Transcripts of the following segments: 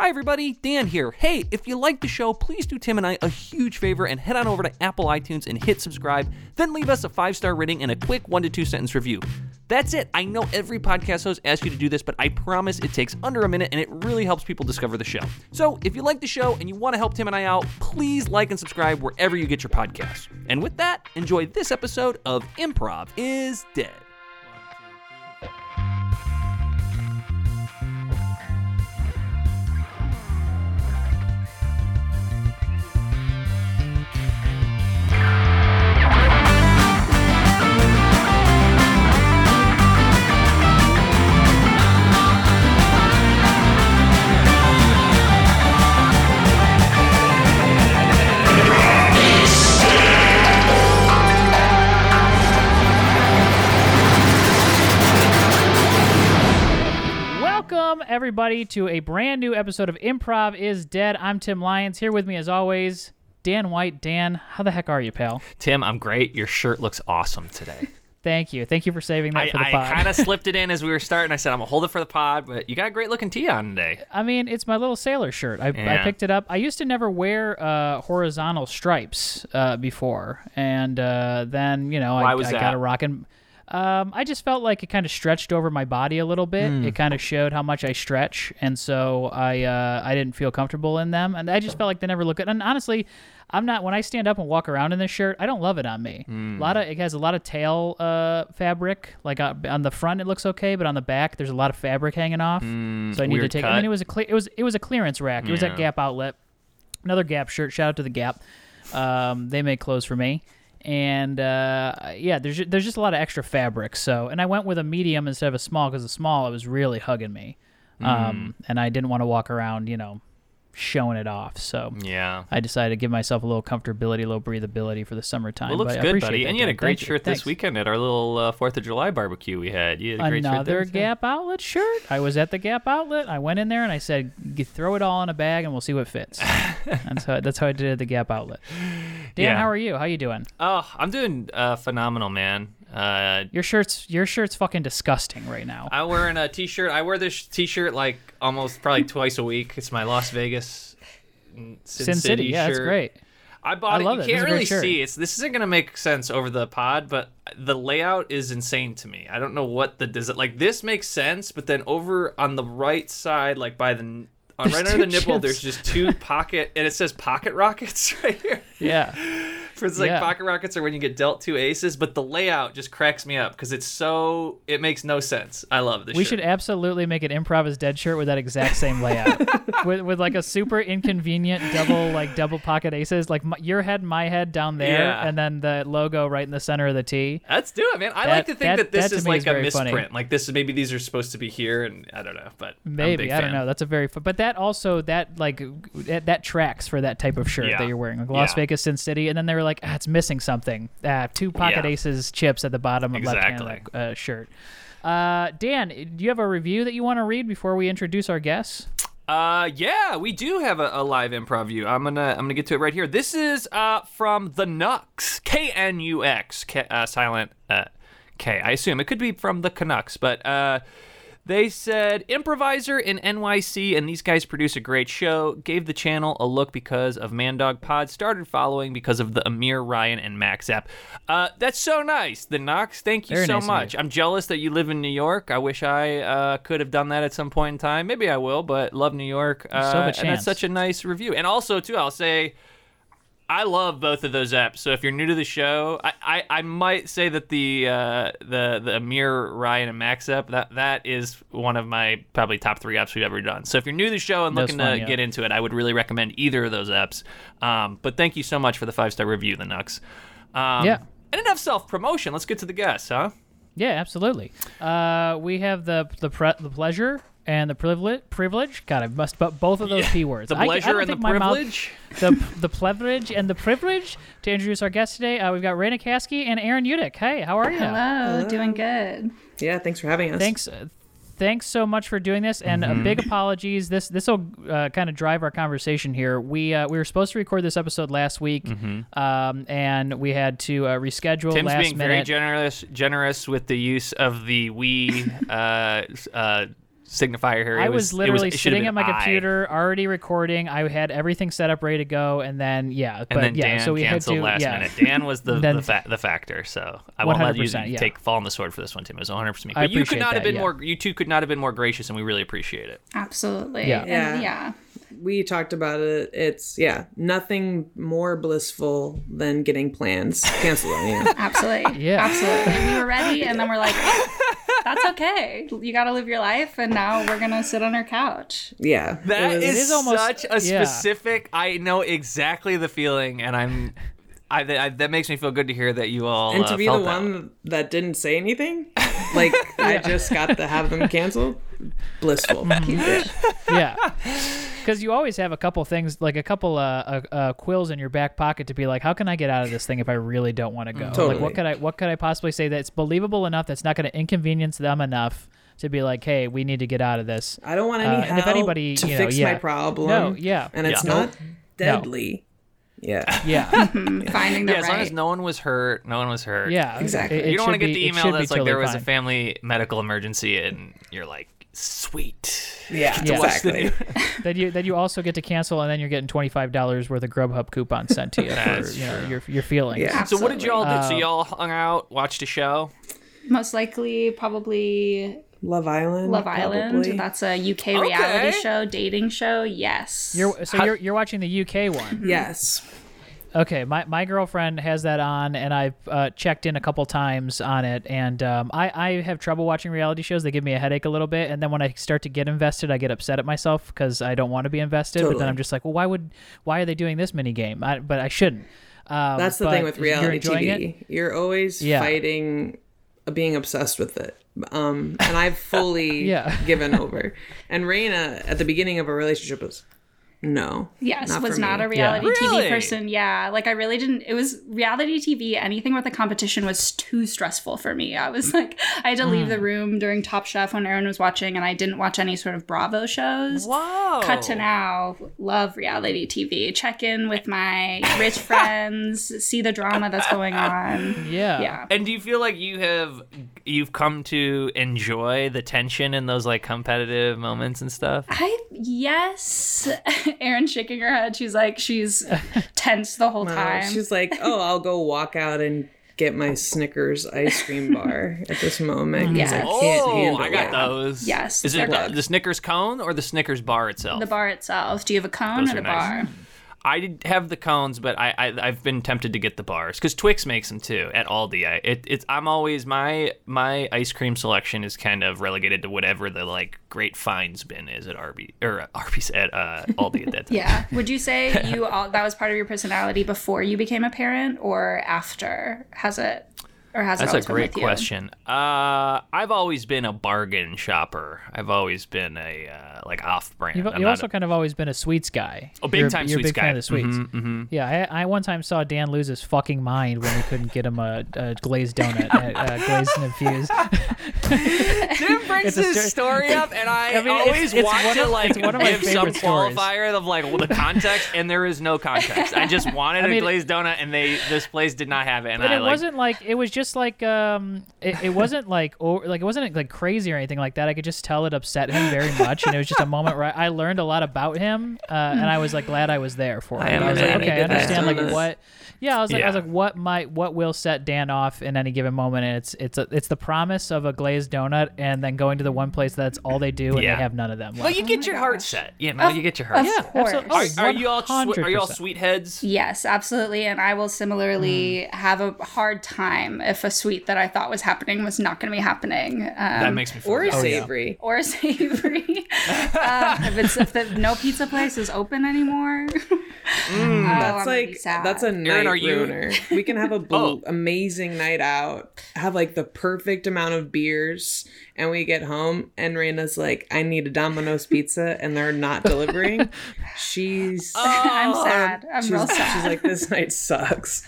Hi, everybody. Dan here. Hey, if you like the show, please do Tim and I a huge favor and head on over to Apple iTunes and hit subscribe. Then leave us a five star rating and a quick one to two sentence review. That's it. I know every podcast host asks you to do this, but I promise it takes under a minute and it really helps people discover the show. So if you like the show and you want to help Tim and I out, please like and subscribe wherever you get your podcasts. And with that, enjoy this episode of Improv is Dead. Welcome, everybody, to a brand new episode of Improv is Dead. I'm Tim Lyons. Here with me, as always, Dan White. Dan, how the heck are you, pal? Tim, I'm great. Your shirt looks awesome today. Thank you. Thank you for saving that I, for the pod. I kind of slipped it in as we were starting. I said, I'm going to hold it for the pod, but you got a great looking tee on today. I mean, it's my little sailor shirt. I, I picked it up. I used to never wear uh, horizontal stripes uh, before, and uh, then you know Why I, was I that? got a rockin'. Um, I just felt like it kind of stretched over my body a little bit. Hmm. It kind of showed how much I stretch, and so I uh, I didn't feel comfortable in them, and I just felt like they never look good. And honestly, I'm not when I stand up and walk around in this shirt. I don't love it on me. Hmm. A lot of it has a lot of tail uh, fabric. Like uh, on the front, it looks okay, but on the back, there's a lot of fabric hanging off. so I need to take. I mean, it was a cle- it was it was a clearance rack. It was at Gap Outlet. Another Gap shirt. Shout out to the Gap. Um, they make clothes for me. And uh, yeah, there's there's just a lot of extra fabric. So, and I went with a medium instead of a small because the small it was really hugging me, Mm. um, and I didn't want to walk around, you know, showing it off. So Yeah. I decided to give myself a little comfortability, a little breathability for the summertime. Well, it looks good, buddy. And you had a great Thank you. shirt this Thanks. weekend at our little uh, Fourth of July barbecue we had. You had a great Another shirt. Gap Outlet shirt. I was at the Gap Outlet. I went in there and I said, "Throw it all in a bag and we'll see what fits." and so that's how I did it at the Gap Outlet. Dan, Yeah. how are you? How you doing? Oh, I'm doing uh, phenomenal, man. Uh, Your shirt's your shirt's fucking disgusting right now. I'm wearing a t-shirt. I wear this t-shirt like almost probably twice a week. It's my Las Vegas Sin, Sin City, yeah, shirt. that's great. I bought I it. you it. can't This is a great really see. It's this isn't gonna make sense over the pod, but the layout is insane to me. I don't know what the does it like. This makes sense, but then over on the right side, like by the on right under the nipple, chips. there's just two pocket, and it says pocket rockets right here. Yeah. For it's like Yeah. pocket rockets are when you get dealt two aces, but the layout just cracks me up because it's so it makes no sense. I love this. We shirt. should absolutely make an improv is dead shirt with that exact same layout, with, with like a super inconvenient double like double pocket aces, like my, your head, my head down there, Yeah. and then the logo right in the center of the T. Let's do it, man. I That- like to think that- that, this that is like is a very funny. misprint. Like this, is maybe these are supposed to be here, and I don't know, but Maybe I don't know. That's a very, but that also that like that, that tracks for that type of shirt Yeah. that you're wearing, like Las Yeah. Vegas, Sin City, and then they were like, ah, it's missing something. Ah, two pocket Yeah. aces chips at the bottom of left hand that uh, shirt. Uh, Dan, do you have a review that you want to read before we introduce our guests? Uh, yeah, we do have a, a live improv view. I'm gonna I'm gonna get to it right here. This is uh from the Nux, K N U X, K- uh, silent uh, K. I assume it could be from the Canucks, but uh. They said improviser in NYC, and these guys produce a great show. Gave the channel a look because of Mandog Pod. Started following because of the Amir Ryan and Max app. Uh, that's so nice. The Knox, thank you Very so nice of you. much. I'm jealous that you live in New York. I wish I uh, could have done that at some point in time. Maybe I will, but love New York. Uh, have a and that's such a nice review. And also, too, I'll say. I love both of those apps. So if you're new to the show, I, I, I might say that the uh, the the Amir Ryan and Max app that that is one of my probably top three apps we've ever done. So if you're new to the show and That's looking to yeah. get into it, I would really recommend either of those apps. Um, but thank you so much for the five star review, the Nux. Um, Yeah. And enough self promotion. Let's get to the guests, huh? Yeah, absolutely. Uh, we have the the pre- the pleasure and the privilege. Privilege. God, I must but both of those p words. The I- I pleasure and the think my mouth- privilege. the the privilege and the privilege to introduce our guests today. Uh, we've got Raina Kasky and Aaron Udick. Hey, how are you? Hello, doing good. Yeah, thanks for having us. Thanks. Thanks so much for doing this, and Mm-hmm. a big apologies. This this will uh, kind of drive our conversation here. We uh, we were supposed to record this episode last week, um, and we had to uh, reschedule Mm-hmm. Tim's last being very generous generous with the use of the we uh, uh, signifier here. It I was, literally it should have sitting at been my I. computer, already recording. I had everything set up, ready to go, and then yeah, And but then yeah, Dan so we had to last yeah. minute. Dan was the Then- the, fa- the factor, so I won't let you 100%, yeah. take fall on the sword for this one, Tim. It was 100 percent me. But you could appreciate not have been yeah. more. You two could not have been more gracious, and we really appreciate it. Absolutely. Yeah. And Yeah. Yeah. we talked about it. It's yeah, nothing more blissful than getting plans canceled Yeah. Absolutely. Yeah. Absolutely. We were ready and then we're like, oh, that's okay. You got to live your life and now we're going to sit on our couch. Yeah, That it was- is, is almost- such a yeah. specific. I know exactly the feeling, and I'm. I, I, that makes me feel good to hear that you all and uh, to be the felt that. one that didn't say anything, like I just got to have them canceled. Blissful. Yeah. yeah because you always have a couple things like a couple uh, uh, uh, quills in your back pocket to be like how can i get out of this thing if i really don't want to go like what could i what could i possibly say that's believable enough that's not going to inconvenience them enough to be like hey we need to get out of this I don't want any Uh, help if anybody, to you know, fix yeah. my problem. No, yeah. and it's Yeah. not deadly. Yeah, yeah Finding the Yeah, as long as no one was hurt, no one was hurt. yeah Exactly. It- it you don't want to get the email should be that's like totally there was a family medical emergency, and you're like, sweet. yeah, Yeah. exactly. that you that you also get to cancel and then you're getting twenty five dollars worth of Grubhub coupons sent to you for you know your your feelings. Yeah. So what did y'all do? so Uh, y'all hung out, watched a show. Most likely, probably Love Island. Love Island. probably. That's a UK reality Okay. show, dating show. Yes. You're so you're you're watching the UK one. yes. Okay, my, my girlfriend has that on, and I've uh, checked in a couple times on it. And um, I, I have trouble watching reality shows. They give me a headache a little bit. And then when I start to get invested, I get upset at myself because I don't want to be invested. But then I'm just like, well, why would why are they doing this mini game? I, but I shouldn't. Um, That's the thing with you're reality TV. it? You're always Yeah. fighting uh, being obsessed with it. Um, and I've fully Yeah. given over. And Raina at the beginning of our relationship was no. Yes, not was for not me. a reality Really? TV person. Yeah, like I really didn't. It was reality TV. Anything with a competition was too stressful for me. I was like, I had to leave Hmm. the room during Top Chef when Aaron was watching, and I didn't watch any sort of Bravo shows. Whoa. Cut to now, love reality TV. Check in with my rich friends, see the drama that's going on. Yeah. Yeah. And do you feel like you have you've come to enjoy the tension in those like competitive moments and stuff? I yes, Aaron's shaking her head. She's like she's tense the whole Uh, time. she's like, oh, I'll go walk out and get my Snickers ice cream bar at this moment. 'cause I can't Oh, handle I got it. those. Yes, Is it they're the Snickers cone or the Snickers bar itself? the bar itself. Do you have a cone Those or a nice. bar? I did have the cones, but I, I I've been tempted to get the bars because Twix makes them too at Aldi. I, it, it's I'm always my my ice cream selection is kind of relegated to whatever the like great finds bin is at Arby or uh, Arby's at uh, Aldi at that time. Yeah. Would you say you all that was part of your personality before you became a parent or after? Has it or has That's a been great question. Uh, I've always been a bargain shopper. I've always been a uh, like off-brand. You've, you've also a- kind of always been a sweets guy. Oh, big You're- time you're a sweets big fan guy. of the sweets. Mhm, Yeah, I, I one time saw Dan lose his fucking mind when we couldn't get him a, a glazed donut, at, uh, glazed and infused. Tim brings It's a his story up, and I, I mean, always it's want one to of- like it's one of my give some favorite stories. qualifier of like well, the context, and there is no context. I just wanted I mean- a glazed donut, and they this place did not have it, and But I it like. wasn't like it was just like um it, it wasn't like or like it wasn't like crazy or anything like that. I could just tell it upset him very much, and it was just a moment where I learned a lot about him, uh, and I was like glad I was there for I him. I was like, understand. okay, I understand like Yes. what. Yeah, I was like, I was like, what might what will set Dan off in any given moment, and it's it's a, it's the promise of a glazed donut, and then going to the one place that's all they do, and Yeah. they have none of them. Well, left. you get your heart set. You know, you get your heart. Of set. course. absolutely. Are, are you all swe- are you all 100%. sweet heads? Yes, absolutely. And I will similarly Hmm. have a hard time if a sweet that I thought was happening was not going to be happening. Um, That makes me feel Or good. Oh, yeah. savory. or savory. uh, if it's if the no pizza place is open anymore. oh, I'm That's be like sad. that's a night are you- ruiner. We can have a bl- Oh. amazing night out, have like the perfect amount of beers, and we get home and Raina's like, "I need a Domino's pizza," and they're not delivering. She's I'm sad. I'm she's, real sad. she's like, "This night sucks."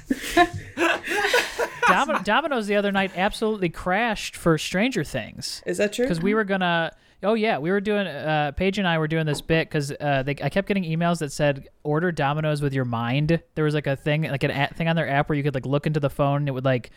Domin- Domino's the other night absolutely crashed for Stranger Things. Is that true? because we were gonna. Oh yeah, we were doing. Uh, Paige and I were doing this bit because uh, they, I kept getting emails that said order Domino's with your mind. There was like a thing, like an app, thing on their app where you could like look into the phone. And it would like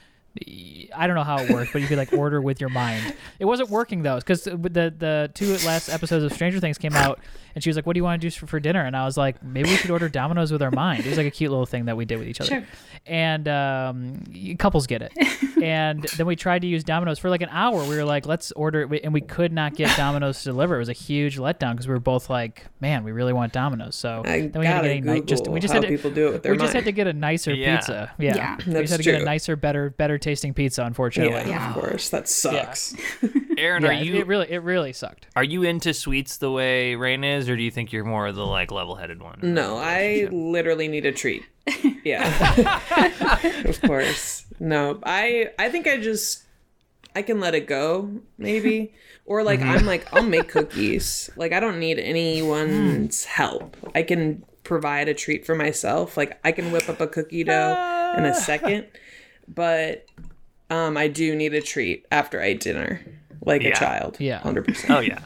I don't know how it worked, but you could like order with your mind. It wasn't working though, because the the two last episodes of Stranger Things came out, and she was like, "What do you want to do for, for dinner?" And I was like, "Maybe we should order Domino's with our mind." It was like a cute little thing that we did with each other, Sure. and um, couples get it. and then we tried to use Domino's for like an hour. We were like, "Let's order," it, and we could not get Domino's to deliver. It was a huge letdown because we were both like, "Man, we really want Domino's." So I then we had to get a ni- just we just had to people do it with their we just had to get a nicer Yeah. pizza. Yeah, Yeah. we just had to get a nicer, better, better tasting pizza. Unfortunately, Yeah, Yeah. of course. That sucks. Aaron, Yeah, are you it really, it really sucked. are you into sweets the way Rain is, or do you think you're more of the like level-headed one? No, I literally need a treat. Yeah. of course. No, I I think I just I can let it go, maybe. Or like I'm mm-hmm. like I'll make cookies. Like I don't need anyone's hmm. help. I can provide a treat for myself. Like I can whip up a cookie dough in a ah. second. But um I do need a treat after I eat dinner. Like Yeah. a child. Yeah. 100%. Oh yeah,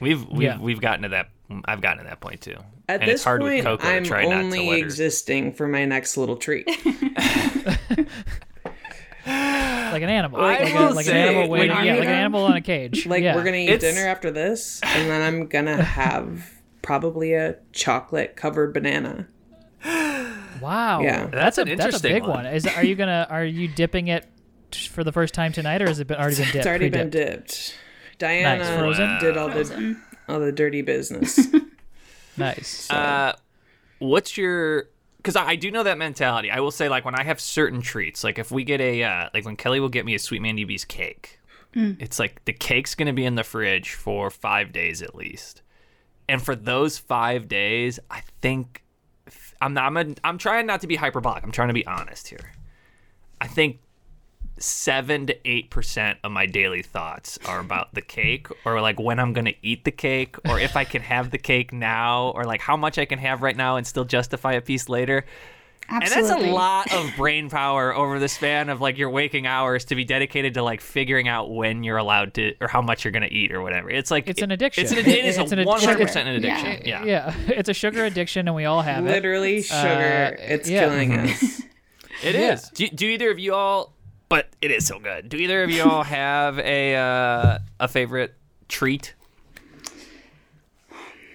we've we've Yeah. we've gotten to that. I've gotten to that point too. At and this it's hard point, with Coco I'm to try not to only existing for my next little treat. Like an animal, I like, a, will like say, an animal, waiting, when yeah, you- like an animal in a cage. Like yeah. we're gonna eat It's- dinner after this, and then I'm gonna have probably a chocolate covered banana. Wow, Yeah. That's that's, a an that's a interesting big one. one. Is are you gonna are you dipping it for the first time tonight, or has it been already been dipped? It's already been pre-dipped? dipped. Diana Frozen? did all the Frozen. All the dirty business. Nice. Uh, what's your? Because I, I do know that mentality. I will say, like when I have certain treats, like if we get a, uh, like when Kelly will get me a Sweet Mandy B's cake, it's like the cake's gonna be in the fridge for five days at least, and for those five days, I think I'm not. I'm, a, I'm trying not to be hyperbolic. I'm trying to be honest here. I think seven to eight percent of my daily thoughts are about the cake or like when I'm gonna eat the cake or if I can have the cake now or like how much I can have right now and still justify a piece later. Absolutely. And that's a lot of brain power over the span of like your waking hours to be dedicated to like figuring out when you're allowed to or how much you're gonna eat or whatever. It's like It's an addiction. It's an, It- it is it's a an one hundred addiction. percent an addiction. Yeah. yeah, it's a sugar addiction, and we all have it. Literally, uh, sugar. it's yeah. killing mm-hmm. us. It is. Yeah. Do, do either of you all? But it is so good. Do either of you all have a uh, a favorite treat?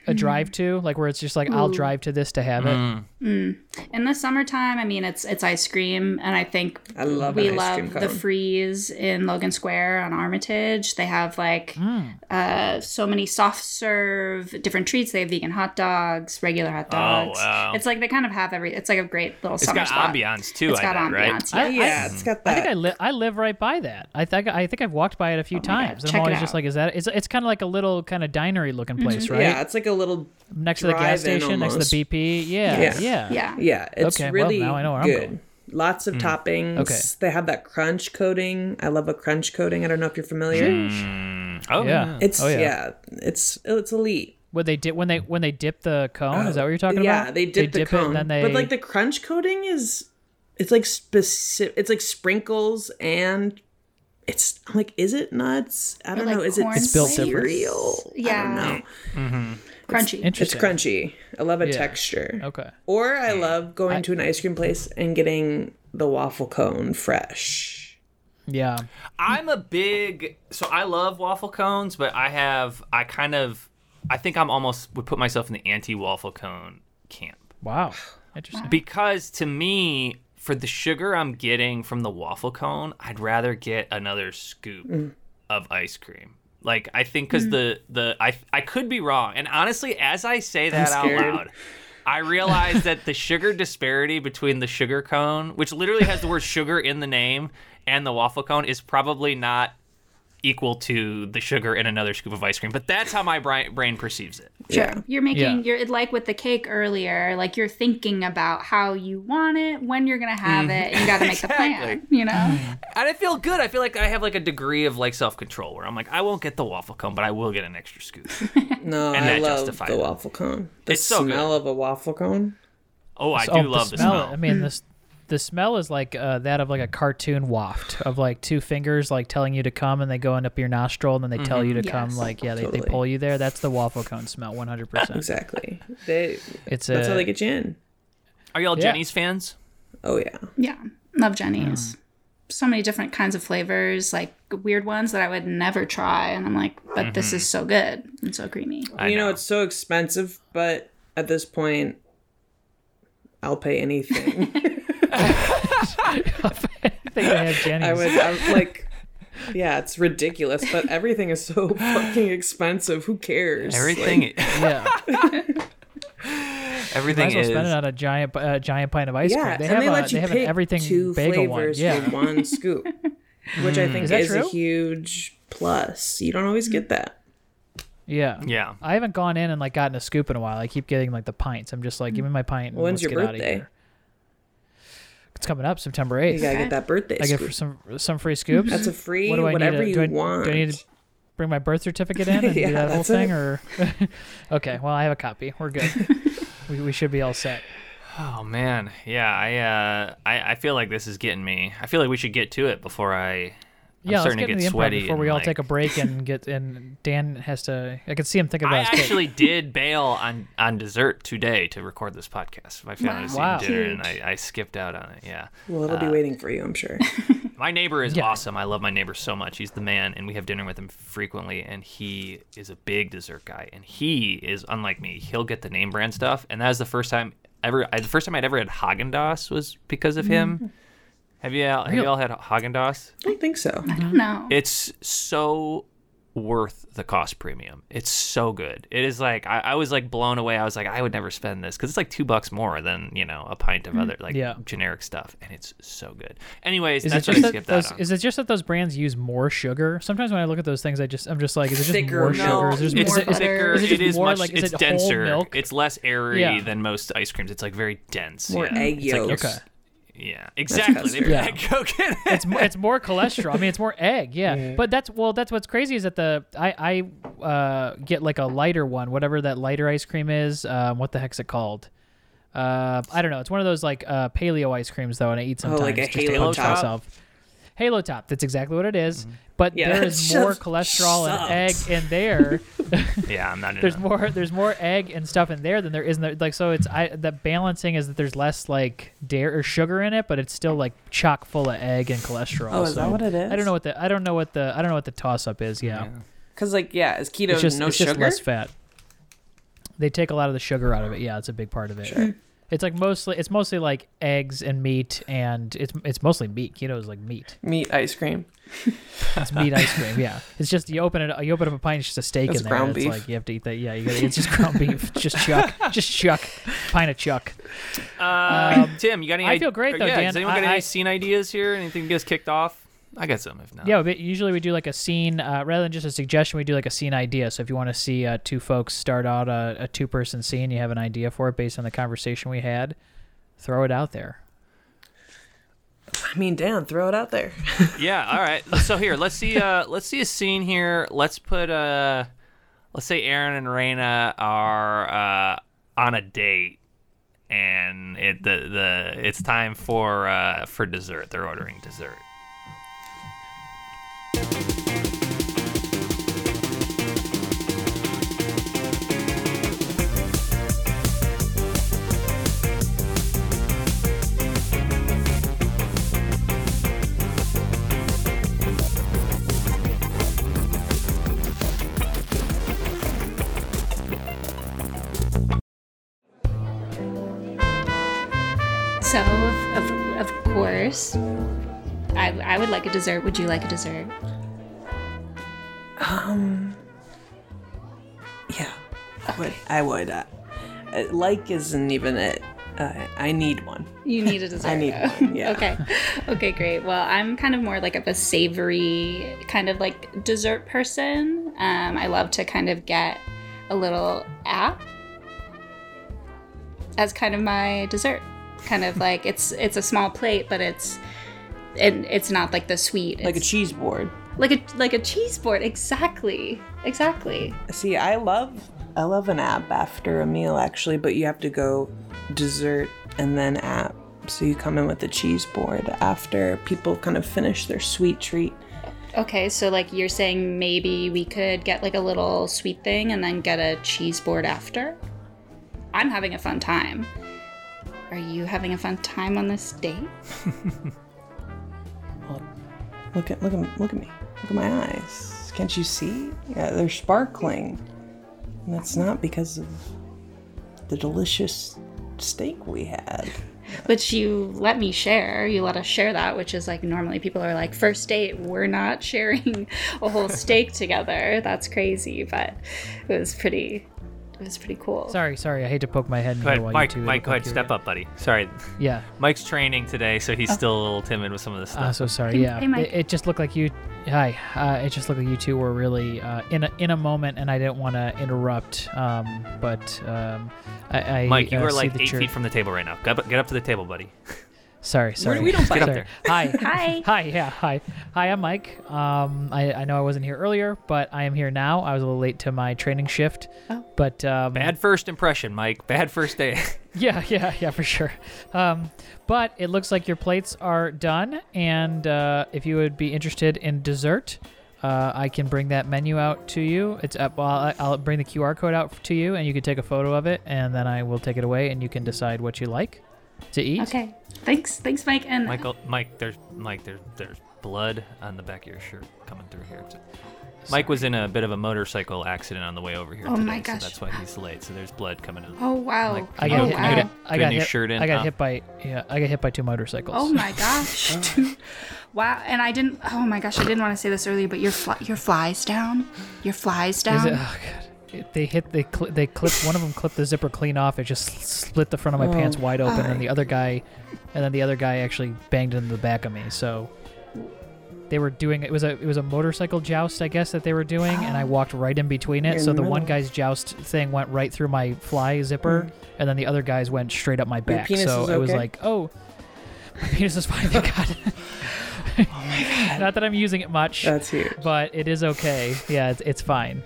A drive to, like where it's just like I'll drive to this to have it. Mm. In the summertime, I mean, it's it's ice cream, and I think I love we an ice cream love the freeze in Logan Square on Armitage. They have like Mm. uh, so many soft serve different treats. They have vegan hot dogs, regular hot dogs. Oh, wow. It's like they kind of have every. It's like a great little It's summer got spot. ambiance too. It's I got bet, right? ambiance. I- Yeah. yeah, it's got I think I live. I live right by that. I think I think I've walked by it a few Oh times. and I'm always just like, is that? It's it's kind of like a little kind of dinery looking place, right? Yeah, it's like a little. Next to the gas drive-in station, next to the BP. Yeah, Yeah. yeah, yeah. Yeah, it's Okay, well, really now I know where I'm good. going. Lots of mm. toppings. Okay. They have that crunch coating. I love a crunch coating. I don't know if you're familiar. Mm. Mm. Oh Yeah. It's Oh, yeah. yeah. it's it's elite. When they dip when they when they dip the cone, is that what you're talking yeah, about? Yeah, they dip the it cone. and then they. But like the crunch coating is, it's like specific. It's like sprinkles and it's I'm like, is it nuts? I don't like know. Is it corn It's built different. cereal? I Yeah. don't know. Mm-hmm. Crunchy. It's interesting. crunchy. I love a Yeah. texture. Okay. Or I love going to an ice cream place and getting the waffle cone fresh. Yeah. I'm a big so I love waffle cones, but I have I kind of I think I'm almost would put myself in the anti waffle cone camp Wow. Interesting. because to me for the sugar I'm getting from the waffle cone, I'd rather get another scoop Mm. of ice cream. Like I think because mm. the the I I could be wrong, and honestly, as I say that out loud, I realize that the sugar disparity between the sugar cone, which literally has the word sugar in the name, and the waffle cone is probably not equal to the sugar in another scoop of ice cream. But that's how my brain brain perceives it. Sure. Yeah. You're making Yeah. you're like with the cake earlier, like you're thinking about how you want it, when you're gonna have mm-hmm. it, and you gotta make the plan. You know? And I feel good. I feel like I have like a degree of like self control where I'm like, I won't get the waffle cone, but I will get an extra scoop. No, And I that love justifies the it. waffle cone. The It's so good. smell of a waffle cone. Oh, I do Oh, love the smell. smell. I mean, this the smell is like uh, that of like a cartoon waft of like two fingers like telling you to come, and they go in up your nostril, and then they tell you to mm-hmm. come. Like yeah, they, they pull you there. That's the waffle cone smell, one hundred percent. Exactly. They. It's That's a how they get you in. Are y'all Yeah. Jeni's fans? Oh yeah. Yeah. Love Jeni's. Mm. so many different kinds of flavors, like weird ones that I would never try. And I'm like, but this mm-hmm. is so good and so creamy. I you know. it's so expensive, but at this point, I'll pay anything. I think they have Jeni's. I would. I'm like, yeah, it's ridiculous, but everything is so fucking expensive. Who cares? everything. yeah. everything Might as well is. spend it on a giant uh, giant pint of ice yeah, cream. They and have they a, let you they have pick an everything two bagel one. flavors Yeah. for one scoop, which I think Is is, a huge plus. You don't always get that. Yeah. Yeah. I haven't gone in and like gotten a scoop in a while. I keep getting like the pints. I'm just like, give me my pint. And When's let's your get outta birthday? Here. It's coming up September eighth. You 8th. gotta get that birthday I get for some some free scoops. That's a free What do I whatever need to, you do I, want. Do I need to bring my birth certificate in and Yeah, do that whole thing, it. or? okay, well I have a copy. We're good. we, we should be all set. Oh man, yeah. I uh, I I feel like this is getting me. I feel like we should get to it before I. I'm yeah, let's get to get the improv sweaty before we all like- take a break and get. And Dan has to. I can see him thinking about I his cake. actually did bail on on dessert today to record this podcast. My family was Wow. eating dinner, and I, I skipped out on it. Yeah, well, it'll be uh, waiting for you, I'm sure. my neighbor is Yeah. awesome. I love my neighbor so much. He's the man, and we have dinner with him frequently. And he is a big dessert guy, and he is unlike me. He'll get the name brand stuff, and that is the first time ever. I, the first time I'd ever had Haagen Dazs was because of him. Mm. Have you all, have you all had Haagen Dazs? I don't think so. I don't know. It's so worth the cost premium. It's so good. It is like I, I was like blown away. I was like, I would never spend this because it's like two bucks more than you know a pint of mm-hmm. other like Yeah. generic stuff, and it's so good. Anyways, Is it that's what just I that those, that on. is it just that those brands use more sugar? Sometimes when I look at those things, I just I'm just like, is it just Thicker more milk. sugar? Is, there- it's is it, thicker. is it, it is more much. like is it's it denser. milk? It's less airy Yeah. than most ice creams. It's like very dense. More yeah. egg It's like yolks. Okay. Yeah, exactly. They put Yeah. egg yolk in it. it's mo- it's more cholesterol. I mean, it's more egg. Yeah. But that's well, that's what's crazy is that the I I uh, get like a lighter one, whatever that lighter ice cream is. Um, what the heck's it called? Uh, I don't know. It's one of those like uh, paleo ice creams though, and I eat sometimes. Oh, like a just to Halo punch Top? myself. Halo Top. That's exactly what it is. Mm-hmm. But Yeah, there that is more just cholesterol and egg in there. yeah, I'm not. there's that. more there's more egg and stuff in there than there is in there. Like so, it's I the balancing is that there's less like dairy or sugar in it, but it's still like chock full of egg and cholesterol. Oh, is that what it is? I don't know what the I don't know what the I don't know what the toss up is. Yeah, Because like yeah, is keto it's just no it's sugar? just less fat. They take a lot of the sugar out of it. Yeah, it's a big part of it. It's like mostly it's mostly like eggs and meat, and it's it's mostly meat. Keto is like meat. Meat ice cream. It's meat ice cream. Yeah, it's just you open it you open up a pint, it's just a steak That's in there. ground and it's beef. like you have to eat that. Yeah, you got it's just ground beef. Just chuck, just chuck, pint of chuck. Uh, Tim, you got any? Um, I feel great, though, yeah, Dan. Does anyone got I- any I- scene ideas here? Anything to get us kicked off? I got some. If not, Yeah, but usually we do like a scene uh, rather than just a suggestion. We do like a scene idea. So if you want to see uh, two folks start out a, a two-person scene, you have an idea for it based on the conversation we had. Throw it out there. I mean, Dan, throw it out there. Yeah. All right. So here, let's see. Uh, let's see a scene here. Let's put. Uh, let's say Aaron and Raina are uh, on a date, and it the the it's time for uh, for dessert. They're ordering dessert. So, of, of, of course, I, I would like a dessert. Would you like a dessert? Um. Yeah, I would. I would. Uh, like isn't even it. Uh, I need one. You need a dessert. I need one, yeah. okay. Okay, great. Well, I'm kind of more like of a savory kind of like dessert person. Um, I love to kind of get a little app as kind of my dessert. Kind of like it's it's a small plate, but it's and it's not like the sweet. Like a cheese board. like a like a cheese board. Exactly. Exactly. See, I love I love an app after a meal actually, but you have to go dessert and then app. So you come in with the cheese board after people kind of finish their sweet treat. Okay, so like you're saying maybe we could get like a little sweet thing and then get a cheese board after? I'm having a fun time. Are you having a fun time on this date? Well, Look at look at look at me. Look at my eyes. Can't you see? Yeah, they're sparkling. And that's not because of the delicious steak we had. Which you let me share. You let us share that, which is like normally people are like, first date, we're not sharing a whole steak together. That's crazy, but it was pretty. It was pretty cool. Sorry, sorry. I hate to poke my head in Go here ahead, while Mike. you two Mike, go ahead. you're- Step up, buddy. Sorry, Yeah. Mike's training today, so he's still a little timid with some of this Uh, stuff. so sorry. Hey- yeah. hey, Mike. It, it just looked like you. Hi. Uh, it just looked like you two were really uh, in a in a moment, and I didn't want to interrupt. Um, but um, I, I Mike, you uh, are like eight you're- feet from the table right now. Get up, get up to the table, buddy. Sorry, sorry. we don't fight. Sorry. Get up Hi. Hi. Hi. Yeah. Hi. Hi. I'm Mike. Um, I, I know I wasn't here earlier, but I am here now. I was a little late to my training shift. Oh. But um, Bad first impression, Mike. Bad first day. Yeah, yeah, yeah, for sure. Um, but it looks like your plates are done, and uh, if you would be interested in dessert, uh, I can bring that menu out to you. It's up. Well, I'll bring the QR code out to you, and you can take a photo of it, and then I will take it away, and you can decide what you like to eat. Okay. Thanks. Thanks, Mike. And Michael, Mike, there's Mike, there's there's blood on the back of your shirt coming through here. It's- Mike was in a bit of a motorcycle accident on the way over here Oh today, my gosh. so that's why he's late. So there's blood coming out. oh wow. Like, I got know, hit. you I wow. got, got- I put a got new hit. shirt in? I got Oh. hit by yeah. I got hit by two motorcycles. Oh my gosh. wow. And I didn't. Oh my gosh. I didn't want to say this earlier, but your fly, your flies down. Your flies Is down. it, oh god. They hit. They cl- they clipped one of them. Clipped the zipper clean off. It just split the front of my oh, pants Oh. wide open, and the other guy, and then the other guy actually banged into the back of me. So they were doing. It was a it was a motorcycle joust, I guess, that they were doing, and I walked right in between it. In So the the one guy's joust thing went right through my fly zipper, hmm. and then the other guy's went straight up my back. so is it was like, oh, my penis is fine. Thank God. Oh my god. Not that I'm using it much That's huge. but it is okay. Yeah, it's, it's fine.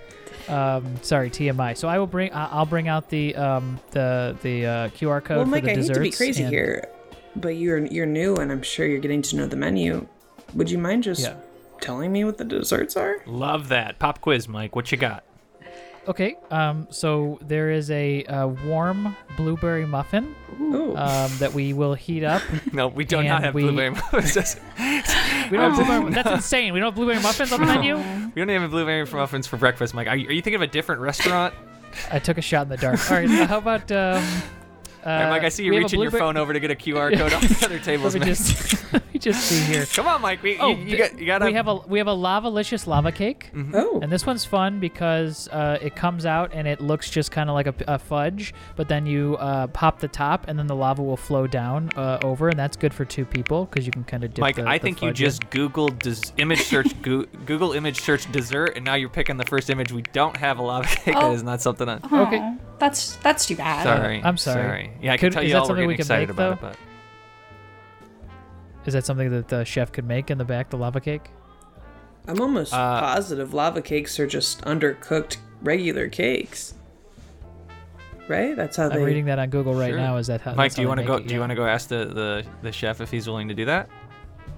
Um, sorry, TMI. So I will bring. I- I'll bring out the um the the uh, QR code Well, for Mike, I hate to be crazy and- here, but you're you're new, and I'm sure you're getting to know the menu. Would you mind just Yeah. telling me what the desserts are? Love that pop quiz, Mike. What you got? Okay. Um. So there is a, uh warm blueberry muffin um, that we will heat up. No, we do not have we- blueberry muffins. We don't have blueberry. That's insane. We don't have blueberry muffins on the menu. we don't even have blueberry muffins for breakfast, Mike. Are you, are you thinking of a different restaurant? I took a shot in the dark. All right. how about um. Uh, All right, Mike, I see you we have a reaching your phone over to get a QR code off the other tables, Let me just let me just see here. Come on, Mike. We, Oh, you, you got you got we have a we have a lava-licious lava cake. oh. And this one's fun because uh, it comes out and it looks just kind of like a, a fudge, but then you uh, pop the top and then the lava will flow down uh, over, and that's good for two people because you can kind of dip Mike, the- I the think you fudge in. just Googled des- image search Goo- Google image search dessert, and now you're picking the first image. We don't have a lava cake. That Oh. is not something. On. Okay. That's that's too bad. Sorry, I'm sorry. Yeah, I can Could- tell is you that all we're something getting we could excited make, about though? Is that something that the chef could make in the back, the lava cake? I'm almost Uh, positive lava cakes are just undercooked regular cakes. Right? That's how I'm they. reading that on Google right Sure. now. Is that how? Mike, that's do you want to go? it, Do you yeah. want to go ask the, the the chef if he's willing to do that?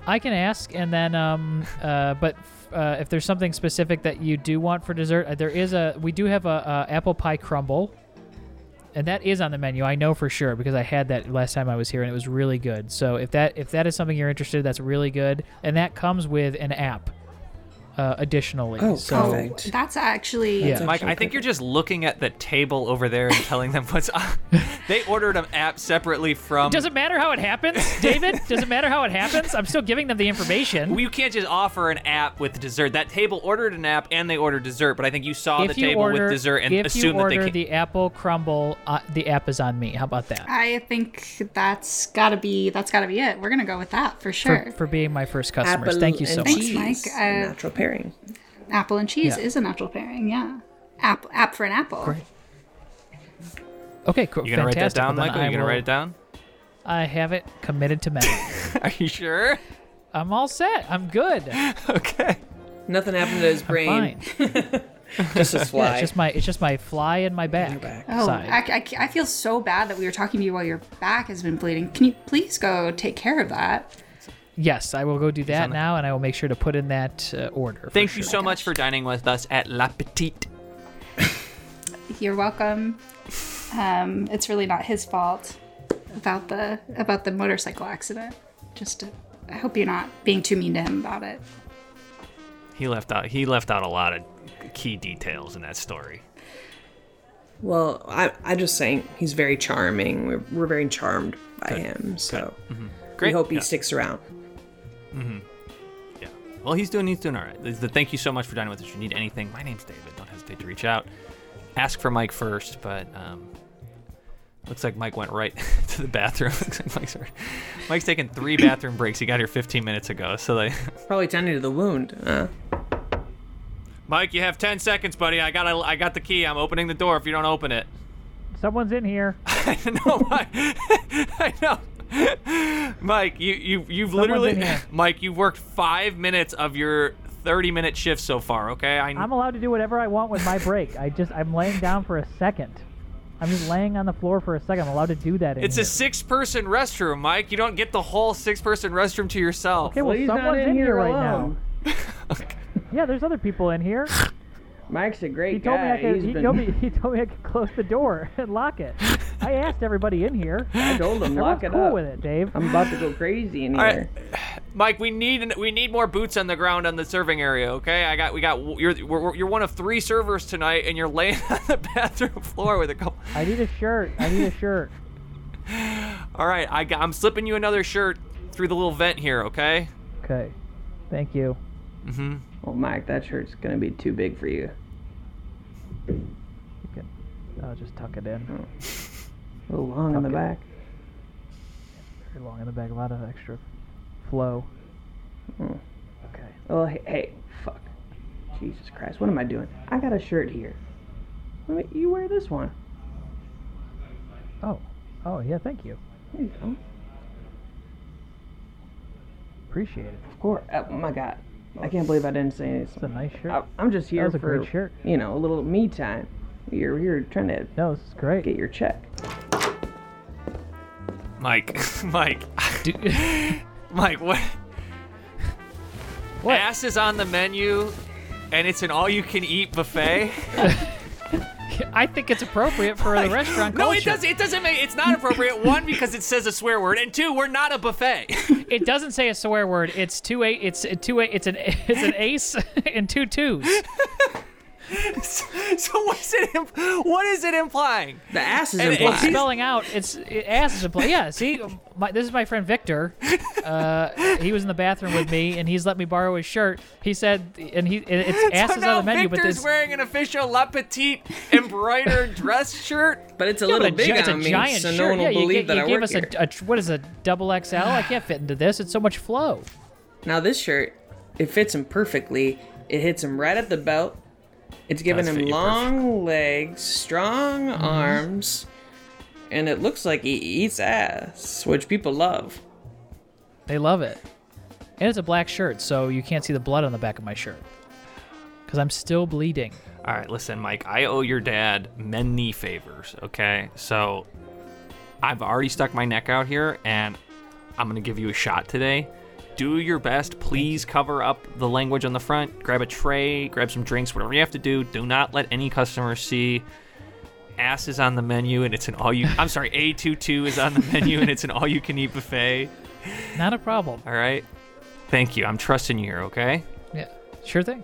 I can ask, and then, um, uh, but uh, if there's something specific that you do want for dessert, uh, there is a. We do have a, a apple pie crumble, and that is on the menu. I know for sure because I had that last time I was here, and it was really good. So if that if that is something you're interested, in, that's really good, and that comes with an app. Uh, additionally, Oh, so Perfect. that's actually Yeah. Mike, actually I think you're just looking at the table over there and telling them what's on. they ordered an app separately from. does it matter how it happens, David? does it matter how it happens? I'm still giving them the information. Well, you can't just offer an app with dessert. That table ordered an app and they ordered dessert, but I think you saw if the you table order, with dessert and if assume you that they order can't. the apple crumble, uh, the app is on me. How about that? I think that's gotta be that's gotta be it. We're gonna go with that for sure. For, for being my first customers. Apple Thank you so much. Thanks, Mike. a Uh, natural pairing. apple and cheese Yeah. is a natural pairing. Yeah. App app for an apple. Great. Okay, cool. you gonna write that fantastic. down, Michael? You I gonna will- write it down? I have it committed to memory. Are you sure? I'm all set. I'm good. okay. Nothing happened to his brain. Fine. Just his Yeah, fly. it's just my it's just my fly in my back. back. Oh, side. I, I, I feel so bad that we were talking to you while your back has been bleeding. Can you please go take care of that? Yes, I will go do that on the- now, and I will make sure to put in that uh, order. for Thank you sure. so much for dining with us at La Petite. You're welcome. Um, it's really not his fault about the about the motorcycle accident. Just to I hope you're not being too mean to him about it. He left out he left out a lot of key details in that story. Well, I I just saying he's very charming. We're we're very charmed by him. So Great. we hope he Yeah. sticks around. Yeah. Well, he's doing he's doing all right. The- Thank you so much for dining with us. If you need anything, my name's David. Don't hesitate to reach out. Ask for Mike first, but um, looks like Mike went right to the bathroom. Looks like Mike's, Mike's taking three bathroom breaks. He got here 15 minutes ago. So they Probably tending to the wound. Uh, Mike, you have 10 seconds, buddy. I got I got the key. I'm opening the door. If you don't open it, Someone's in here. I know. Mike. I know. Mike, you you you've Someone's literally. Mike, you've worked five minutes of your 30 minute shift so far. Okay, I I'm allowed to do whatever I want with my break. I just I'm laying down for a second. I'm just laying on the floor for a second. I'm allowed to do that. In It's here. a six-person restroom, Mike. You don't get the whole six-person restroom to yourself. Okay, well, he's not someone's in in, here here right alone. now. Yeah, there's other people in here. Mike's a great He told me I could. He's He been- told me. He told me I could close the door and lock it. I asked everybody in here. I told him lock it cool up. with it, Dave. I'm about to go crazy in here. right, Mike. We need we need more boots on the ground on the serving area. Okay, I got we got you're we're, you're one of three servers tonight, and you're laying on the bathroom floor with a couple. I need a shirt. I need a shirt. All right, I got, I'm slipping you another shirt through the little vent here. Okay. Okay. Thank you. Mhm. Oh, Mike, that shirt's gonna be too big for you. You can. I'll just tuck it in. A little long in the back. Very long in the back. A lot of extra flow. Hmm. Okay. Oh, hey, hey, fuck. Jesus Christ, what am I doing? I got a shirt here. Let me- You wear this one. Oh. Oh yeah. Thank you. There you go. Appreciate it. Of course. Oh my God. I can't believe I didn't say It's a nice shirt. I- I'm just here was a for great shirt. you know a little me time. You're here trying to No, this is great. get your check. Mike, Mike, Mike, what? What? Ass is on the menu, and it's an all-you-can-eat buffet. I think it's appropriate for the restaurant No, culture. it doesn't. It doesn't make. It's not appropriate. One, because it says a swear word, and two, we're not a buffet. It doesn't say a swear word. It's two eight. It's a two eight. It's an it's an ace and two twos. so what's it? Imp- what is it implying? The ass is And it's It's spelling out. It's it, ass is a play. Yeah. See, my, this is my friend Victor. Uh, he was in the bathroom with me, and he's let me borrow his shirt. He said, and he it, it's ass so is on the menu, Victor's but this. wearing an official La Petite embroidered dress shirt. But it's a Yeah, little but a big gi- it's a on me, giant so shirt. no one will yeah, you, believe ga- that you I gave work us a, a what is a double XL? I can't fit into this. It's so much flow. Now this shirt, it fits him perfectly. It hits him right at the belt. It's giving him fit you long legs, strong Mm-hmm. arms, and it looks like he eats ass, which people love. They love it. And it's a black shirt, so you can't see the blood on the back of my shirt. Because I'm still bleeding. All right, listen, Mike. I owe your dad many favors. Okay, so I've already stuck my neck out here, and I'm gonna give you a shot today. Do your best. Please cover up the language on the front. Grab a tray. Grab some drinks. Whatever you have to do. Do not let any customers see. Ass is on the menu, and it's an all you. I'm sorry, A22 is on the menu, and it's an all you can eat buffet. Not a problem. All right. Thank you. I'm trusting you. Okay. Yeah, sure thing.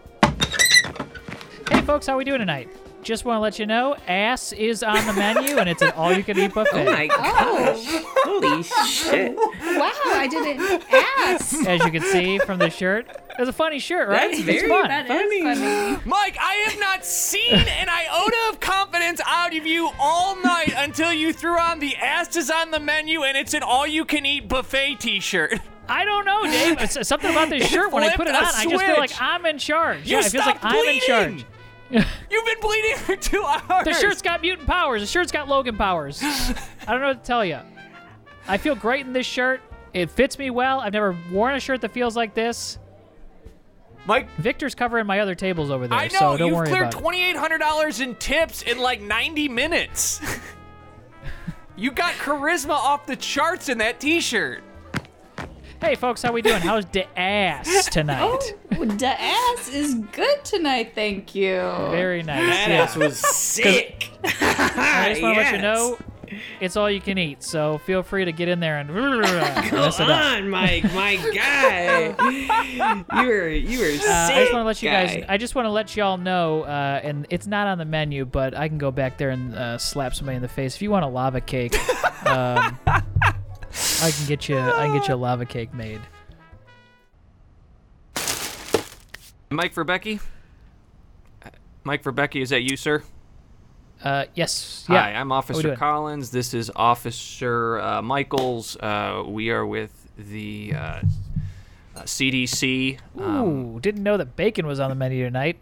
Hey, folks, how we doing tonight? Just want to let you know, ass is on the menu, and it's an all-you-can-eat buffet. Oh my oh. gosh! Oh, Holy shit! wow! I didn't ask. As you can see from the shirt, it's a funny shirt, right? That's it's very fun. That is Funny. funny. Mike, I have not seen an iota of confidence out of you all night until you threw on the ass is on the menu and it's an all you can eat buffet t shirt. I don't know, Dave. It's something about this shirt. When I put it on, flipped a I just feel like. I'm in charge. You yeah, it feels like stopped I'm in bleeding. charge. You've been bleeding for two hours. The shirt's got mutant powers. The shirt's got Logan powers. I don't know what to tell you. I feel great in this shirt. It fits me well. I've never worn a shirt that feels like this. Mike, Victor's covering my other tables over there, I know so don't you've worry cleared twenty eight hundred dollars in tips in like ninety minutes. you got charisma off the charts in that t shirt. Hey, folks, how we doing? How's the ass tonight? Oh, the ass is good tonight. Thank you. Very nice. That yeah. ass was sick. I just want to let you know, it's all you can eat. So feel free to get in there and mess it Come up. on, Mike, my guy. you were you were sick. Uh, I just want to let you guy. guys. I just want to let y'all know, uh, and it's not on the menu, but I can go back there and uh, slap somebody in the face. If you want a lava cake, um, I can get you. I can get you a lava cake made. Mike Verbecki. Mike Verbecki, is that you, sir? Uh, yes. Yeah. Hi, I'm Officer? Collins. This is Officer uh, Michaels. Uh, we are with the uh, uh, CDC. Um, Ooh, didn't know that bacon was on the menu tonight.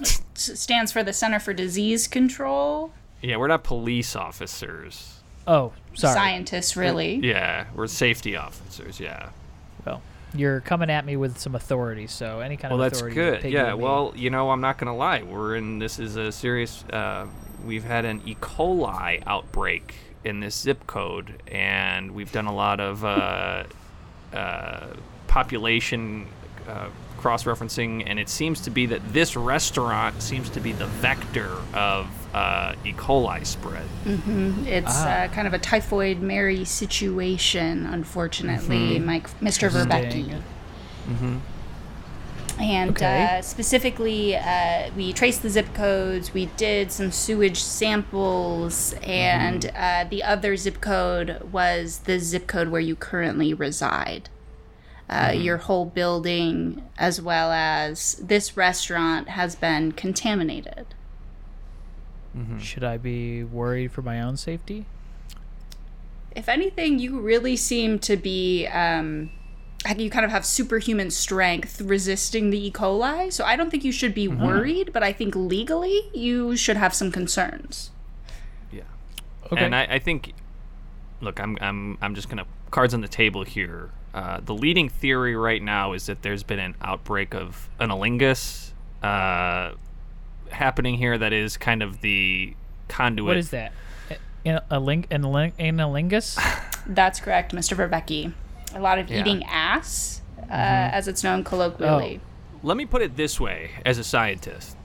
S- stands for the Center for Disease Control. yeah, we're not police officers. Oh, sorry. Scientists, really. Yeah, we're safety officers. Yeah. Well, you're coming at me with some authority, so any kind Well, of authority. is a good. Yeah. to. Well, you know, I'm not gonna lie. We're in. This is a serious. Uh, we've had an E. coli outbreak in this zip code, and we've done a lot of uh, uh, population uh, cross-referencing, and it seems to be that this restaurant seems to be the vector of uh, E. coli spread. It's Ah. uh, kind of a typhoid Mary situation, unfortunately, Mike, Mr. Verbecki. Interesting. And Okay. uh, specifically, uh, we traced the zip codes, we did some sewage samples, and uh, the other zip code was the zip code where you currently reside. Uh, Your whole building, as well as this restaurant, has been contaminated. Should I be worried for my own safety? If anything, you really seem to be. Um, you kind of have superhuman strength resisting the E. coli, so I don't think you should be worried, but I think legally you should have some concerns. Yeah. Okay. And I, I think, look, I'm, I'm, I'm just gonna cards on the table here. Uh, the leading theory right now is that there's been an outbreak of analingus uh, happening here. That is kind of the conduit. what is that? In a ling- in a ling- analingus? That's correct, Mr. Verbecki. A lot of Yeah. eating ass, uh, as it's known colloquially. Let me put it this way: as a scientist,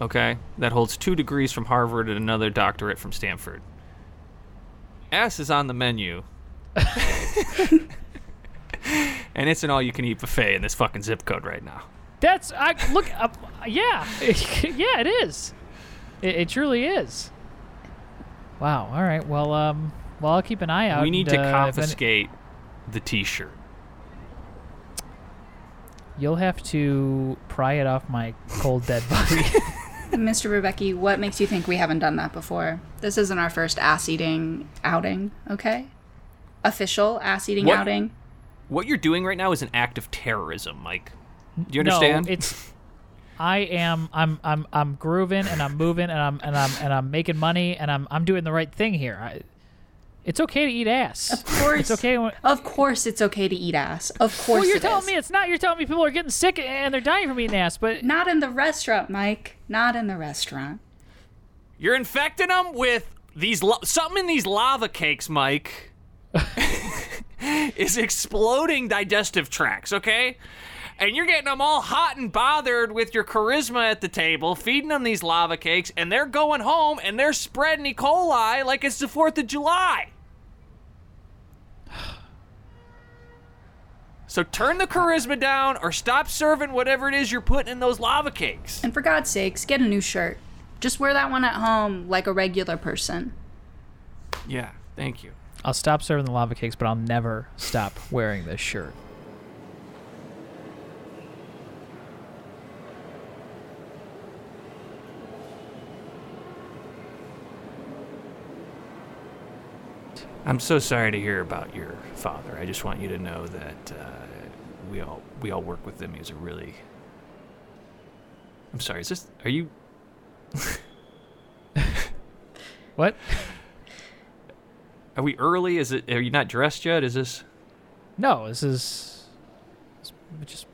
okay, that holds two degrees from Harvard and another doctorate from Stanford. Ass is on the menu. and it's an all-you-can-eat buffet in this fucking zip code right now. That's I look. Uh, yeah, yeah, it is. It, it truly is. Wow. All right. Well, um, well, I'll keep an eye out. we need and, to uh, if any- confiscate the T-shirt. You'll have to pry it off my cold dead body. Mr. Rebecca, what makes you think we haven't done that before? This isn't our first ass eating outing, okay? Official ass eating outing. What you're doing right now is an act of terrorism, Mike. Do you understand? No, it's. I am. I'm. I'm. I'm grooving and I'm moving and I'm and I'm and I'm making money and I'm. I'm doing the right thing here. I, it's okay to eat ass. Of course. It's okay. When, Of course it's okay to eat ass. Of course well, you're it telling is. me it's not. You're telling me people are getting sick and they're dying from eating ass. But Not in the restaurant, Mike. Not in the restaurant. You're infecting them with these lo- something in these lava cakes, Mike. is exploding digestive tracts, okay? And you're getting them all hot and bothered with your charisma at the table, feeding them these lava cakes, and they're going home and they're spreading E. coli like it's the 4th of July. So turn the charisma down or stop serving whatever it is you're putting in those lava cakes. And for God's sakes, get a new shirt. Just wear that one at home like a regular person. Yeah, thank you. I'll stop serving the lava cakes, but I'll never stop wearing this shirt. I'm so sorry to hear about your father. I just want you to know that uh, we all we all work with him. He's a really. I'm sorry. Is this? Are you? What? Are we early? Is it? Are you not dressed yet? Is this? No, this is it's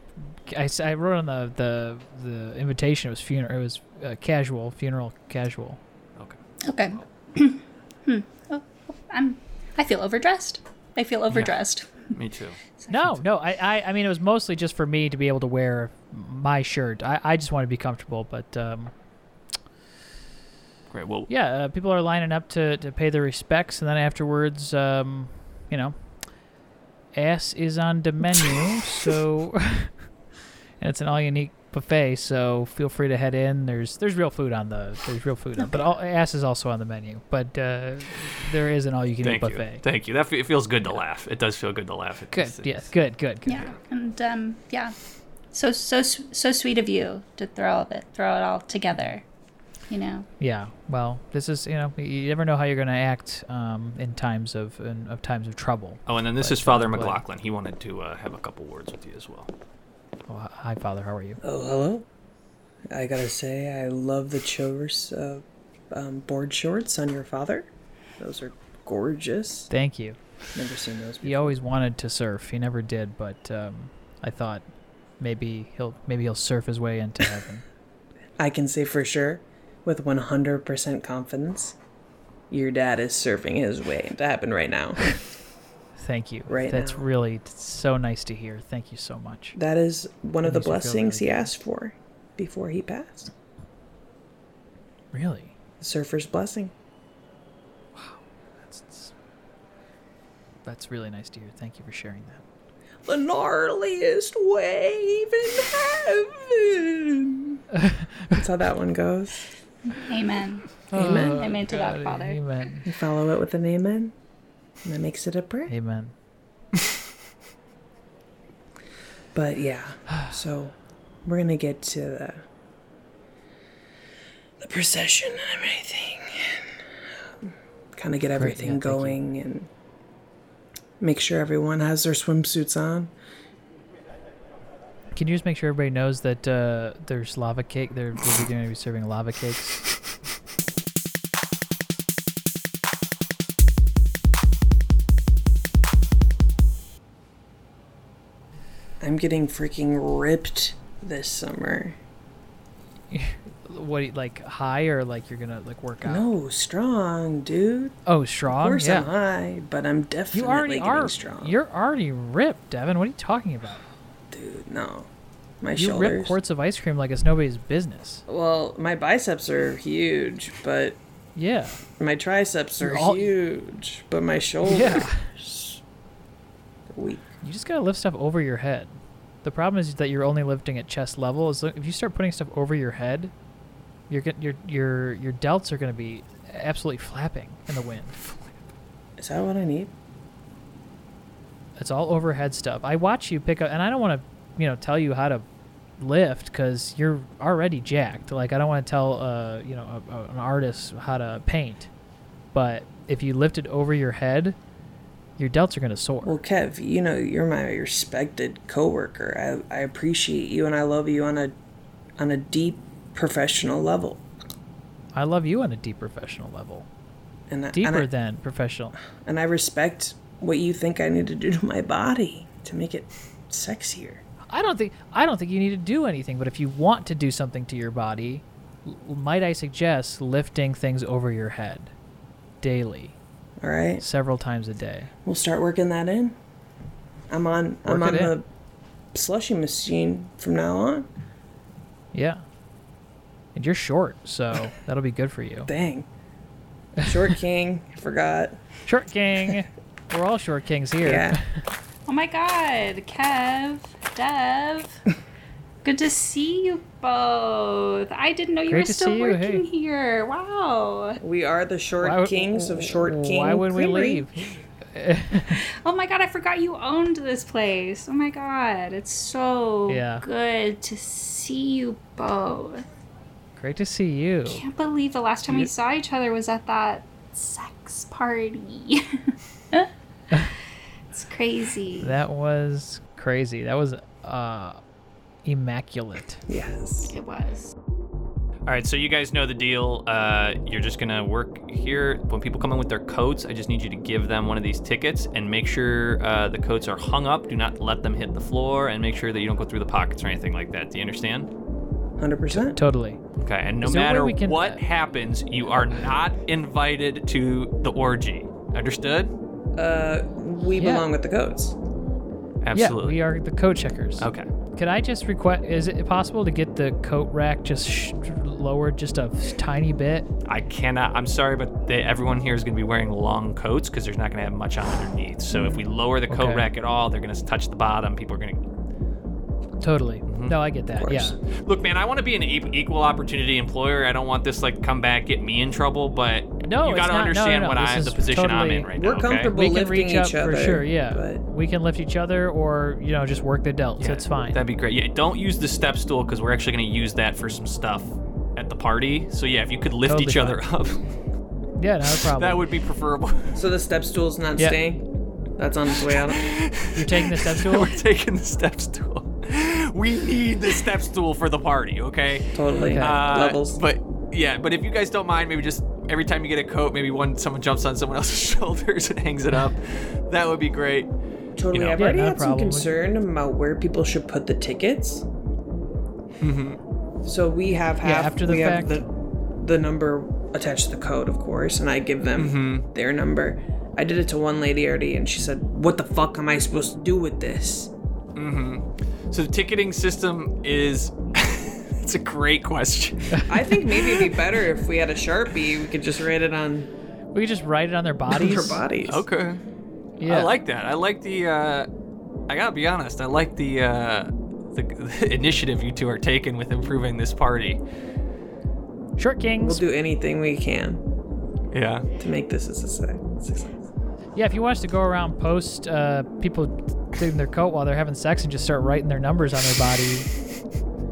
just. I wrote on the, the the invitation. It was funeral. It was uh, casual funeral casual. Okay. Okay. hmm. Oh, I'm. I feel overdressed. I feel overdressed. Me too. No, no. I, I I mean it was mostly just for me to be able to wear my shirt. I, I just want to be comfortable, but um, Great. Well, yeah, uh, people are lining up to, to pay their respects, and then afterwards, um, you know, ass is on the menu. so, and it's an all-unique buffet. So feel free to head in. There's there's real food on the there's real food on, but all, ass is also on the menu. But uh, there is an all-you-can-eat thank you. buffet. Thank you. That fe- it feels good to laugh. It does feel good to laugh. At Good. these Yes. Good. Good. Good. Yeah, and um, yeah, so so so sweet of you to throw all of it, throw it all together. You know, Yeah. Well, this is you know you- you never know how you're going to act um, in times of in, of times of trouble. Oh, and then this But, is Father uh, McLaughlin. He wanted to uh, have a couple words with you as well. Oh, hi- hi, Father. How are you? Oh, hello. I gotta say, I love the Chovers uh, um, board shorts on your father. Those are gorgeous. Thank you. Never seen those. He always wanted to surf. He never did, but um, I thought maybe he'll maybe he'll surf his way into heaven. I can say for sure, with 100% confidence, your dad is surfing his way into heaven right now. Thank you. Right That's now. really so nice to hear. Thank you so much. That is one of the Makes me feel blessings really he asked for before he passed. Really? The surfer's blessing. That's that's, that's really nice to hear. Thank you for sharing that. The gnarliest wave in heaven. That's how that one goes. Amen. Amen. Oh, Amen to that, Father. Amen. You follow it with an amen, and that makes it a prayer. Amen. But yeah, so we're gonna get to the the procession and everything, and kind of get everything yeah, going, and make sure everyone has their swimsuits on. Can you just make sure everybody knows that uh, there's lava cake? They're going to be serving lava cakes. I'm getting freaking ripped this summer. What you- like high or like you're gonna like work out? No, strong, dude. Oh, Of strong. course yeah. I'm high, but I'm definitely You already are. strong. You're already ripped, Devin. What are you talking about? Dude, no. My You shoulders. rip quarts of ice cream like it's nobody's business. Well, my biceps are huge, but Yeah. my triceps are all- huge, but my shoulders Yeah. weak. You just gotta lift stuff over your head. The problem is that you're only lifting at chest level. Is if you start putting stuff over your head, you're your your your delts are gonna be absolutely flapping in the wind. Is that what I need? It's all overhead stuff. I watch you pick up, and I don't want to, you know, tell you how to lift because you're already jacked. Like I don't want to tell, uh, you know, a, a, an artist how to paint. But if you lift it over your head, your delts are gonna soar. Well, Kev, you know you're my respected coworker. I I appreciate you and I love you on a on a deep professional level. I love you on a deep professional level, And I, deeper and I, than professional. and I respect what you think I need to do to my body to make it sexier. I don't think I don't think you need to do anything, but if you want to do something to your body, l- might I suggest lifting things over your head daily, All right, several times a day. we'll start working that in. I'm on. I'm on in. the slushy machine from now on. Yeah. And you're short, so that'll be good for you. Dang. Short King, forgot. Short king. We're all short kings here. Yeah. Oh my God, Kev, Dev, good to see you both. I didn't know you Great were still you, working hey. here. Wow. We are the short Why would- kings of Short King. Why would we leave? Oh my God, I forgot you owned this place. Oh my God, it's so Yeah. good to see you both. Great to see you. Can't believe the last time we saw each other was at that sex party. it's crazy. That was crazy. That was uh immaculate. Yes. It was. All right, so you guys know the deal. Uh, you're just gonna work here. When people come in with their coats, I just need you to give them one of these tickets and make sure uh, the coats are hung up. Do not let them hit the floor, and make sure that you don't go through the pockets or anything like that. Do you understand? 100%. Totally. Okay, and no Is there a way matter can, what uh, happens, you are not invited to the orgy. Understood? Uh, we Yeah. belong with the goats. Absolutely. Yeah, we are the code checkers. Okay, Could I just request? Is it possible to get the coat rack just sh- lowered just a tiny bit? I cannot. I'm sorry, but they, everyone here is going to be wearing long coats because there's not going to have much on underneath. So if we mm, lower the coat Okay. rack at all, they're going to touch the bottom. People are going to Totally. Mm-hmm. No, I get that. Yeah. look, man. I want to be an e- equal opportunity employer. I don't want this like come back get me in trouble. But No, you got to not- no, understand no, what no, I this the is position I'm in right now. We're now. okay? comfortable We can lifting reach up each other. for sure. Yeah. but- We can lift each other, or you know, just work the delts. Yeah, it's fine. That'd be great. Yeah, don't use the step stool because we're actually going to use that for some stuff at the party. So yeah, if you could lift Totally each other up, yeah, not a problem. that would be preferable. So the step stool's not Yeah. staying. That's on its way out. You're taking the step stool. we're taking the step stool. We need the step stool for the party. Okay. Totally. Uh, Levels. But yeah, but if you guys don't mind, maybe just every time you get a coat, maybe one someone jumps on someone else's shoulders and hangs it up. That would be great. Totally. know. I've already not a had some concern about where people should put the tickets. So we have Yeah, half. after the we fact. have the the number attached to the code, of course, and I give them Mm-hmm. their number. I did it to one lady already, and she said, "What the fuck am I supposed to do with this?" So the ticketing system is. it's a great question. I think maybe it'd be better if we had a sharpie. We could just write it on We could just write it on their bodies. their bodies. Okay. Yeah. I like that. I like the. uh I gotta be honest. I like the uh the, the initiative you two are taking with improving this party. Short kings. We'll Kings. do anything we can Yeah. to make this a success. success. Yeah, if you want us to go around post uh, people taking their coat while they're having sex and just start writing their numbers on their body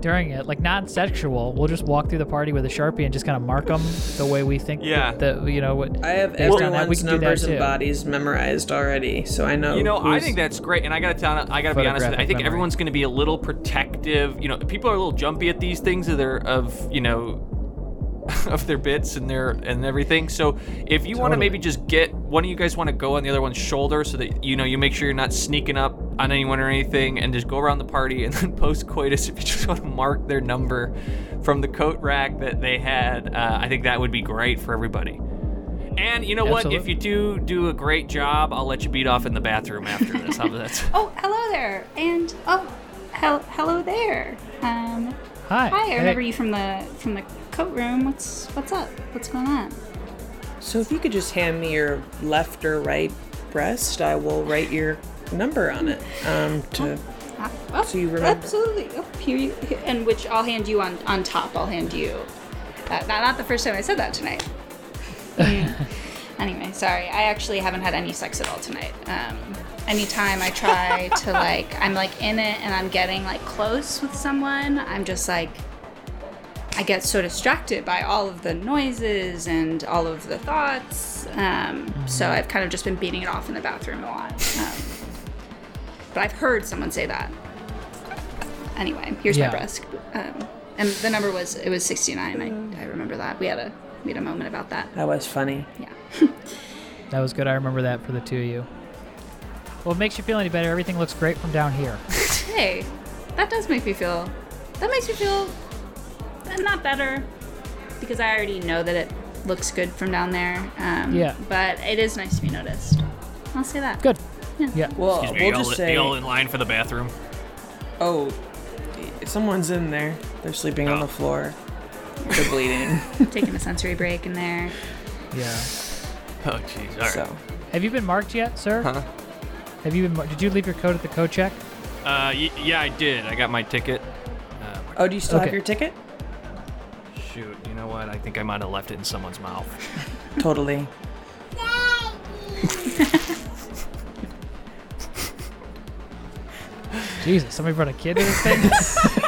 during it, like non-sexual, we'll just walk through the party with a sharpie and just kind of mark them the way we think. Yeah. That, you know what. I have Based on that, we everyone's can do that numbers and bodies memorized already, so I know. You know, I think that's great, and I gotta tell, I gotta be honest. With you, I think memory. everyone's gonna be a little protective. You know, people are a little jumpy at these things of their of you know of their bits and their and everything. So if you want to maybe just get one of you guys want to go on the other one's shoulder, so that you know you make sure you're not sneaking up on anyone or anything, and just go around the party and then post coitus if you just want to mark their number from the coat rack that they had. Uh, I think that would be great for everybody. And you know what? If you do do a great job, I'll let you beat off in the bathroom after this. How about that? Oh, hello there, and oh, hel- hello there. Um, Hi. hi, I Hey. remember you from the from the coat room. What's what's up? What's going on? So if you could just hand me your left or right breast, I will write your number on it. Um, to Uh, oh, So you remember- Absolutely. Oh, here you, here- and which I'll hand you on on top. I'll hand you. Uh, not, not the first time I said that tonight. Anyway, sorry. I actually haven't had any sex at all tonight. Um, anytime I try to like, I'm like in it and I'm getting like close with someone, I'm just like, I get so distracted by all of the noises and all of the thoughts. Um, so I've kind of just been beating it off in the bathroom a lot. Um, but I've heard someone say that. Anyway, here's Yeah. my breast. Um, and the number was it was 69. I, I remember that. We had a we had a moment about that. that was funny. Yeah. That was good. I remember that for the two of you. Well, it makes you feel any better. Everything looks great from down here. Hey, that does make me feel. That makes me feel not better because I already know that it looks good from down there. Um, Yeah. But it is nice to be noticed. I'll say that. Good. Yeah. Well, Excuse me, we'll y'all- just say, y'all in line for the bathroom. oh, someone's in there. They're sleeping on Oh. the floor. They're bleeding. Taking a sensory break in there. Yeah. Oh, jeez. All right. so Have you been marked yet, sir? Huh? Have you been? Mar- Did you leave your coat at the coat check? Uh, y- yeah, I did. I got my ticket. Uh, Oh, do you still have your ticket? Shoot, you know what? I think I might have left it in someone's mouth. Totally. Jesus, somebody brought a kid to this thing.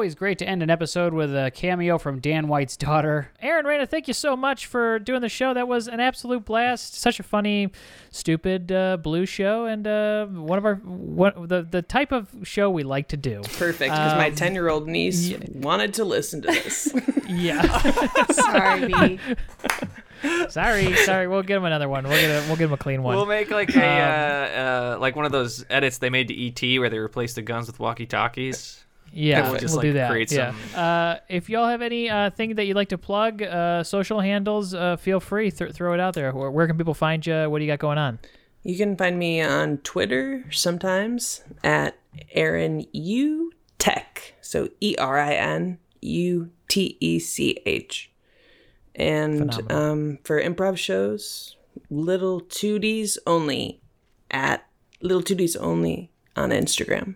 Always great to end an episode with a cameo from Dan White's daughter. Erin Rayna, thank you so much for doing the show. That was an absolute blast. Such a funny, stupid uh, blue show, and uh, one of our one, the the type of show we like to do. Perfect, because my 10 year old niece wanted to listen to this. Yeah. Sorry, B. sorry, sorry. We'll get him another one. We'll get a, we'll get him a clean one. We'll make like a uh, uh, like one of those edits they made to ET where they replaced the guns with walkie-talkies. Yeah, We'll we'll, just, do that. create yeah. some- Uh, if y'all have any uh, thing that you'd like to plug, uh, social handles, uh, feel free th- throw it out there. Where, where can people find you? What do you got going on? You can find me on Twitter sometimes at Erin U Tech. So E R I N U T E C H. And um, for improv shows, Little Tooties Only at Little Tooties Only on Instagram.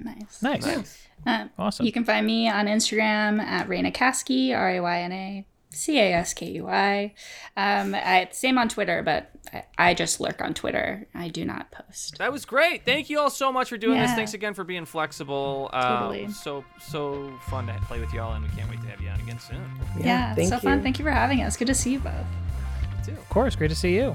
Nice. Nice. nice. Um, awesome. You can find me on Instagram at Rayna Kasky, R A Y N A C A S K U um, I. Same on Twitter, but I, I, just lurk on Twitter. I do not post. That was great. Thank you all so much for doing yeah. this. Thanks again for being flexible. Um, totally. Um, so so fun to play with y'all, and we can't wait to have you on again soon. Yeah, yeah so you. fun. Thank you for having us. Good to see you both. You of course, great to see you.